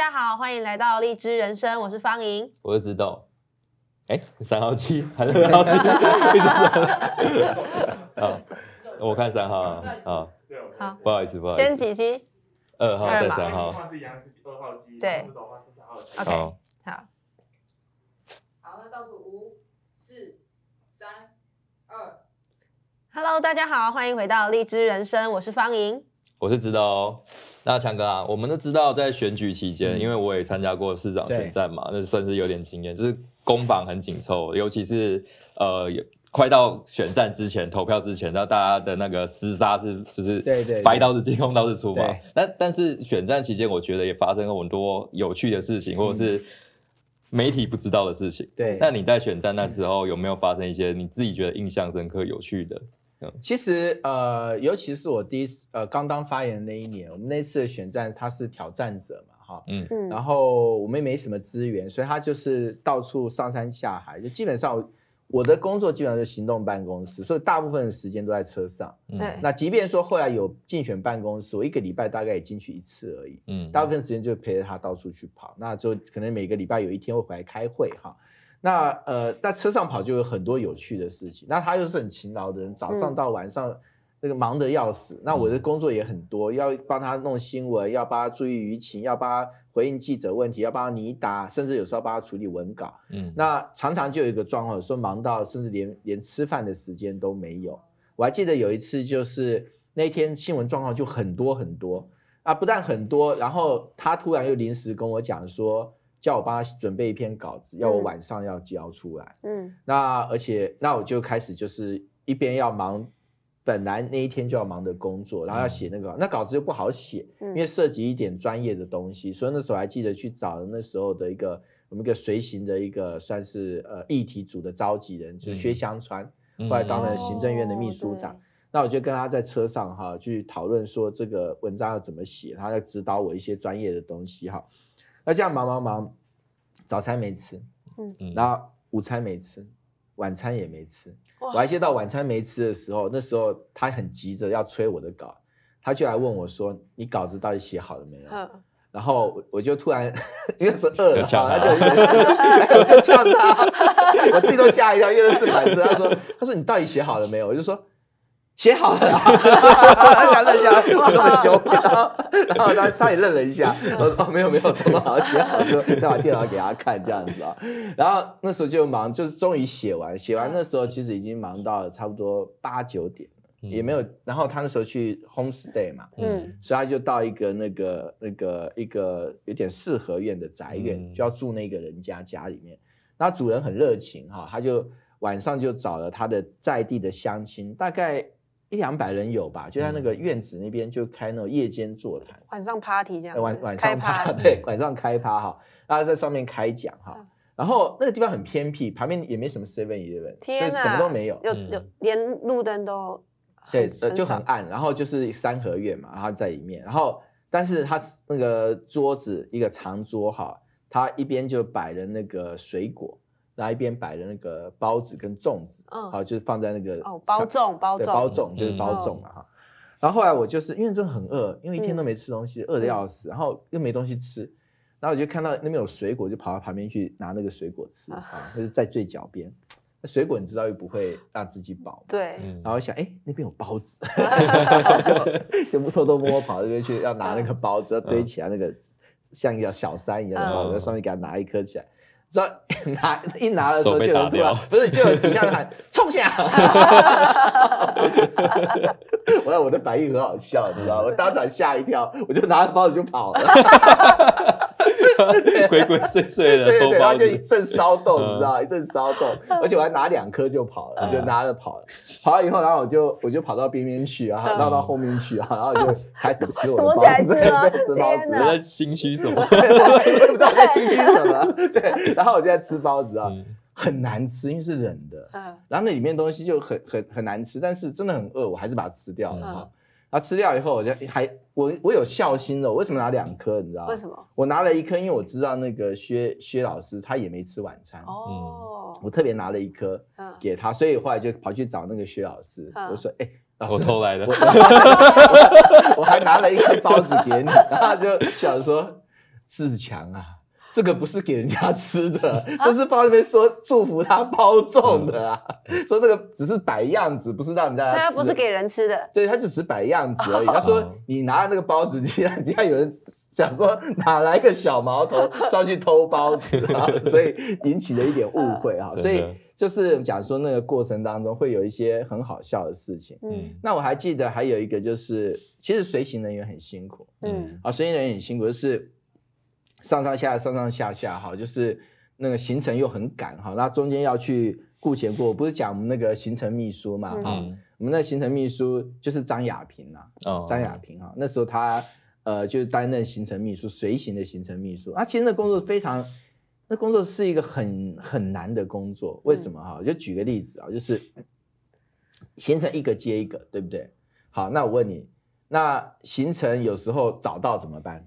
家好，欢迎来到荔枝人生，我是方莹，我是知道。哎，三号机 还是二号机？好，我看三号啊。好，好，不好意思，不好意思。先几期？二号再三号。对。OK，好。好，那倒数五、四、三、二。Hello，大家好，欢迎回到荔枝人生，我是方莹。我是知道哦，那强哥啊，我们都知道在选举期间，嗯、因为我也参加过市长选战嘛，那算是有点经验，就是攻防很紧凑，尤其是呃快到选战之前、投票之前，然后大家的那个厮杀是就是对对白刀子进红刀子出嘛。但但是选战期间，我觉得也发生了很多有趣的事情，或者是媒体不知道的事情。对，那你在选战那时候有没有发生一些你自己觉得印象深刻、有趣的？其实呃，尤其是我第一次呃刚当发言的那一年，我们那次的选战他是挑战者嘛，哈，嗯，然后我们也没什么资源，所以他就是到处上山下海，就基本上我的工作基本上是行动办公室，所以大部分的时间都在车上。对、嗯，那即便说后来有竞选办公室，我一个礼拜大概也进去一次而已，嗯，大部分时间就陪着他到处去跑，那就可能每个礼拜有一天会回来开会，哈。那呃，在车上跑就有很多有趣的事情。那他又是很勤劳的人，早上到晚上那个忙得要死。嗯、那我的工作也很多，要帮他弄新闻，要帮他注意舆情，要帮他回应记者问题，要帮他拟答，甚至有时候帮他处理文稿。嗯，那常常就有一个状况，说忙到甚至连连吃饭的时间都没有。我还记得有一次，就是那天新闻状况就很多很多啊，不但很多，然后他突然又临时跟我讲说。叫我帮他准备一篇稿子，要我晚上要交出来。嗯，那而且那我就开始就是一边要忙，本来那一天就要忙的工作，然后要写那个、嗯、那稿子又不好写，因为涉及一点专业的东西，所以那时候还记得去找那时候的一个我们一个随行的一个算是呃议题组的召集人，就是薛湘川，后来当了行政院的秘书长。那我就跟他在车上哈去讨论说这个文章要怎么写，他在指导我一些专业的东西哈。那这样忙忙忙，早餐没吃，嗯，然后午餐没吃，晚餐也没吃。我还记得到晚餐没吃的时候，那时候他很急着要催我的稿，他就来问我说：“你稿子到底写好了没有？”然后我就突然 因为是饿了，他就我 就呛他，我自己都吓一跳，因为是反正他说：“他说你到底写好了没有？”我就说。写好了，他愣一下，我这么凶，然后他他也愣了一下，我说哦没有没有，怎么好写好，就再把电脑给他看这样子啊。然后那时候就忙，就是终于写完，写完那时候其实已经忙到了差不多八九点了，也没有。然后他那时候去 home stay 嘛，嗯，所以他就到一个那个那个一个有点四合院的宅院，就要住那个人家家里面。那主人很热情哈，他就晚上就找了他的在地的乡亲，大概。一两百人有吧，就在那个院子那边就开那种夜间座谈，晚上 party 这样，晚晚上趴，对，晚上开趴哈，大家在上面开讲哈，然后那个地方很偏僻，旁边也没什么 seven eleven，所以什么都没有，有有连路灯都，对，呃就很暗，然后就是三合院嘛，然后在里面，然后但是他那个桌子一个长桌哈，他一边就摆了那个水果。那一边摆的那个包子跟粽子，嗯，好，就是放在那个哦包粽包粽包粽就是包粽啊哈。然后后来我就是因为真的很饿，因为一天都没吃东西，饿的要死，然后又没东西吃，然后我就看到那边有水果，就跑到旁边去拿那个水果吃啊，就是在最角边。那水果你知道又不会让自己饱，对。然后想，哎，那边有包子，就就偷偷摸摸跑那边去要拿那个包子，要堆起来那个像一个小山一样的包子，在上面给他拿一颗起来。知道 拿一拿的时候就有突然不是就有底下人喊 冲下，我我的反应很好笑，你知道，我当场吓一跳，我就拿着包子就跑了。鬼鬼祟祟的，对对对，然后就一阵骚动，你知道，一阵骚动，而且我还拿两颗就跑了，就拿着跑了，跑了以后，然后我就我就跑到边边去啊，绕到后面去啊，然后就 开始吃我的包子，吃包子，我在心虚什么？我也不知道我在心虚什么，对，然后我就在吃包子啊，很难吃，因为是冷的，然后那里面东西就很很很难吃，但是真的很饿，我还是把它吃掉了哈。然后吃掉以后，我就还我我有孝心的，我为什么拿两颗？你知道吗？为什么？我拿了一颗，因为我知道那个薛薛老师他也没吃晚餐哦，我特别拿了一颗给他，所以后来就跑去找那个薛老师，我说：“哎，老师，我偷来的，我还拿了一颗包子给你。”然后就想说，自强啊。这个不是给人家吃的，这是放在那边说祝福他包粽的啊。说那个只是摆样子，不是让人家吃。所以他不是给人吃的。对，他只是摆样子而已。他说你拿了那个包子，你看，你看有人想说哪来个小毛头上去偷包子啊，所以引起了一点误会啊。所以就是讲说那个过程当中会有一些很好笑的事情。嗯，那我还记得还有一个就是，其实随行人员很辛苦。嗯，啊，随行人员很辛苦，就是。上上下上上下下哈，就是那个行程又很赶哈，那中间要去顾前顾后，不是讲我们那个行程秘书嘛哈，嗯、我们那行程秘书就是张亚平呐，哦，张亚平哈，那时候他呃就是担任行程秘书，随行的行程秘书啊，其实那工作非常，那工作是一个很很难的工作，为什么哈？就举个例子啊，就是行程一个接一个，对不对？好，那我问你，那行程有时候早到怎么办？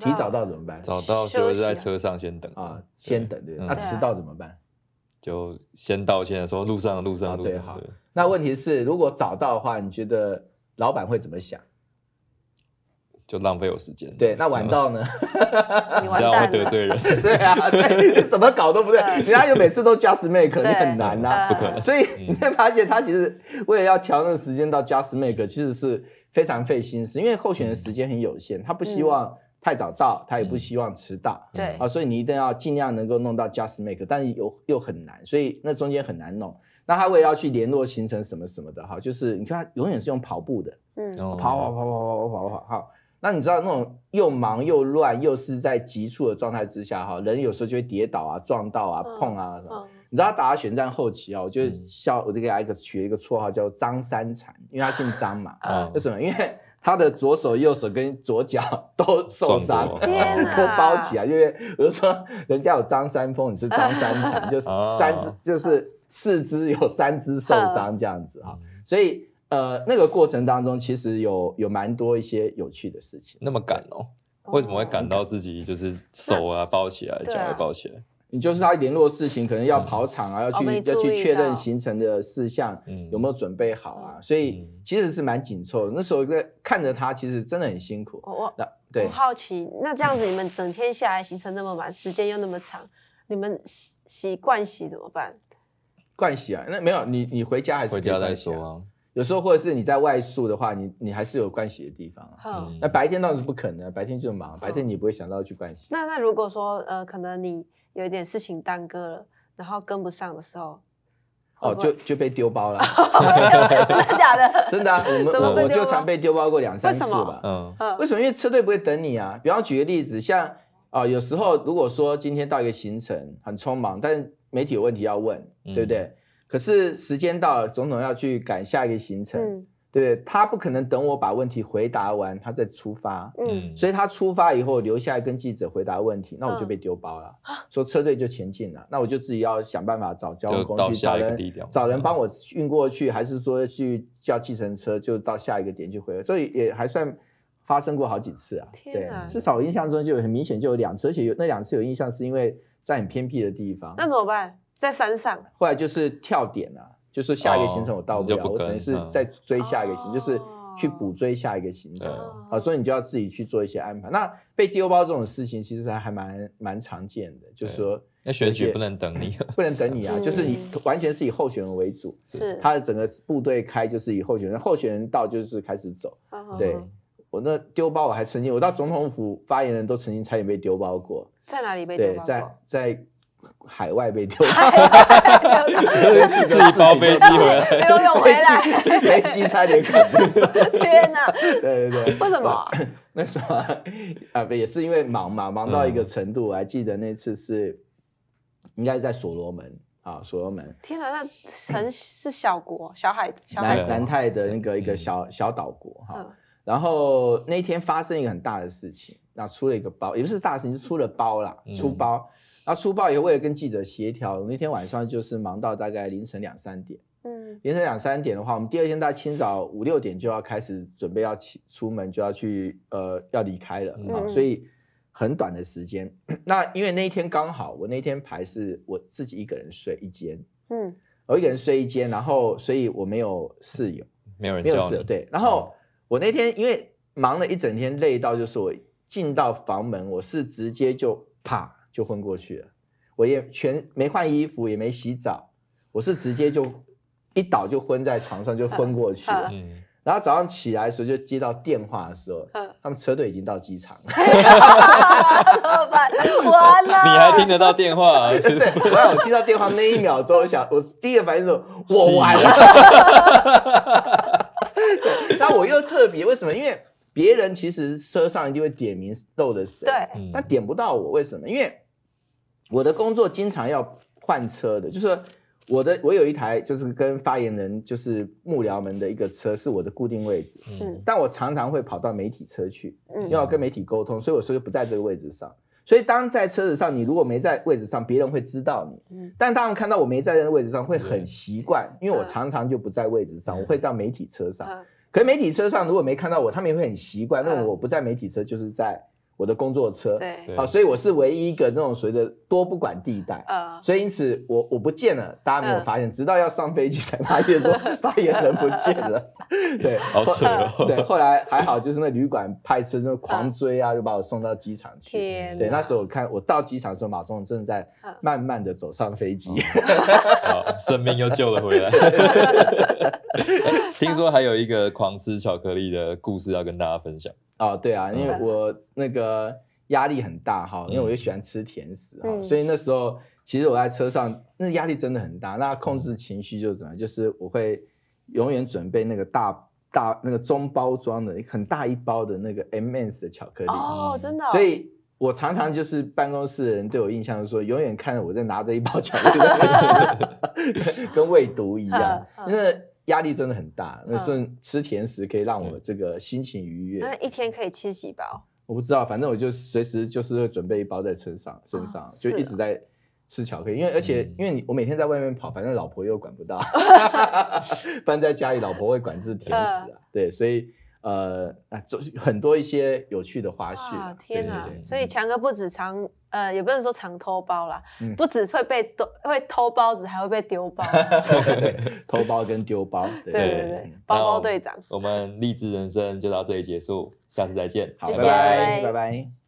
提早到怎么办？早到就是在车上先等啊，先等对。那迟到怎么办？就先道歉，说路上路上路上。好，那问题是，如果早到的话，你觉得老板会怎么想？就浪费我时间。对，那晚到呢？你这样会得罪人。对啊，所以你怎么搞都不对。人家又每次都 just make，你很难呐，不可能。所以你会发现，他其实为了要调那个时间到 just make，其实是非常费心思，因为候选人时间很有限，他不希望。太早到，他也不希望迟到，嗯、对。啊，所以你一定要尽量能够弄到 just make，但是又又很难，所以那中间很难弄。那他为了要去联络行程什么什么的哈，就是你看他永远是用跑步的，嗯，跑跑跑跑跑跑跑跑，好，那你知道那种又忙又乱又是在急促的状态之下哈，人有时候就会跌倒啊、撞到啊、碰啊什么。嗯。嗯、你知道他打到选战后期啊，我就笑，我就给他一个取了一个绰号叫张三残，因为他姓张嘛，啊、为什么？因为他的左手、右手跟左脚都受伤，都包起来，因为比如说人家有张三丰，你是张三成，就三只，就是四肢有三只受伤这样子哈。所以呃，那个过程当中其实有有蛮多一些有趣的事情。那么赶哦？为什么会赶到自己就是手啊包起来，脚也包起来？你就是他联络事情，可能要跑场啊，要去要去确认行程的事项，有没有准备好啊？所以其实是蛮紧凑的。那时候在看着他，其实真的很辛苦。我对，我好奇，那这样子你们整天下来行程那么满，时间又那么长，你们洗洗盥洗怎么办？惯洗啊，那没有你你回家还是回家再说啊。有时候或者是你在外宿的话，你你还是有盥洗的地方啊。那白天当然是不可能，白天就忙，白天你不会想到去盥洗。那那如果说呃，可能你。有一点事情耽搁了，然后跟不上的时候，哦，就就被丢包了。真的假的？真的啊，我们 我我就常被丢包过两三次吧。嗯，为什么？因为车队不会等你啊。比方举个例子，像啊，有时候如果说今天到一个行程很匆忙，但是媒体有问题要问，对不对？可是时间到了，总统要去赶下一个行程。对，他不可能等我把问题回答完，他再出发。嗯，所以他出发以后留下来跟记者回答问题，那我就被丢包了。说车队就前进了，那我就自己要想办法找交通工具，找人找人帮我运过去，还是说去叫计程车就到下一个点去回来。所以也还算发生过好几次啊。对，至少我印象中就有很明显就有两次，而且有那两次有印象是因为在很偏僻的地方。那怎么办？在山上。后来就是跳点啊。就是下一个行程我到不了，我可能是在追下一个行程，就是去补追下一个行程啊，所以你就要自己去做一些安排。那被丢包这种事情其实还还蛮蛮常见的，就是说那选举不能等你，不能等你啊，就是你完全是以候选人为主，是他的整个部队开就是以候选人，候选人到就是开始走。对，我那丢包我还曾经，我到总统府发言人都曾经差点被丢包过，在哪里被丢包？在在。海外被丢包，自己包飞机回来，游泳回来，飞机差点赶不上。天哪！对对对，为什么？那时候啊，也是因为忙嘛，忙到一个程度。我还记得那次是，应该是在所罗门啊，所罗门。天哪，那城是小国，小海，南南太的那个一个小小岛国哈。然后那天发生一个很大的事情，那出了一个包，也不是大事情，是出了包啦，出包。然后出报以后，为了跟记者协调，那天晚上就是忙到大概凌晨两三点。嗯，凌晨两三点的话，我们第二天大概清早五六点就要开始准备要起出门，就要去呃要离开了啊，嗯、所以很短的时间。那因为那一天刚好，我那天排是我自己一个人睡一间，嗯，我一个人睡一间，然后所以我没有室友，没有人没有室友，对。然后我那天因为忙了一整天，累到就是我进到房门，我是直接就啪就昏过去了，我也全没换衣服，也没洗澡，我是直接就一倒就昏在床上就昏过去了。嗯然后早上起来的时候就接到电话的时候，他们车队已经到机场了，怎么办？完了！你还听得到电话、啊？对，我听到电话那一秒钟，我想我第一个反应是，我完了。对，但我又特别为什么？因为别人其实车上一定会点名漏的谁，对，但点不到我，为什么？因为我的工作经常要换车的，就是。我的我有一台就是跟发言人就是幕僚们的一个车是我的固定位置，嗯，但我常常会跑到媒体车去，嗯，要跟媒体沟通，所以我说就不在这个位置上。所以当在车子上，你如果没在位置上，别人会知道你，嗯，但他们看到我没在那个位置上会很习惯，因为我常常就不在位置上，我会到媒体车上。可是媒体车上如果没看到我，他们也会很习惯，认为我不在媒体车就是在。我的工作车，对，好，所以我是唯一一个那种随着多不管地带，啊，所以因此我我不见了，大家没有发现，直到要上飞机才发现说 发言人不见了，对，好扯哦，对，后来还好，就是那旅馆派车就狂追啊，就把我送到机场去，对，那时候我看我到机场的时候，马总统正在慢慢的走上飞机，好，生命又救了回来，听说还有一个狂吃巧克力的故事要跟大家分享。哦，对啊，因为我那个压力很大哈，因为我又喜欢吃甜食哈，所以那时候其实我在车上，那压力真的很大。那控制情绪就怎么样？就是我会永远准备那个大大那个中包装的很大一包的那个 M&M's 的巧克力哦，真的。所以我常常就是办公室的人对我印象就是说，永远看着我在拿着一包巧克力的 样子，跟喂毒一样，因为。压力真的很大，那是吃甜食可以让我这个心情愉悦。那一天可以吃几包？我不知道，反正我就随时就是会准备一包在车上身上，就一直在吃巧克力。因为而且因为你我每天在外面跑，反正老婆又管不到，不然在家里老婆会管制甜食啊。对，所以。呃，做很多一些有趣的花絮。啊，天哪！所以强哥不止常，呃，也不能说常偷包啦，不止会被偷，会偷包子，还会被丢包。偷包跟丢包。对对对，包包队长。我们励志人生就到这里结束，下次再见。好，拜拜，拜拜。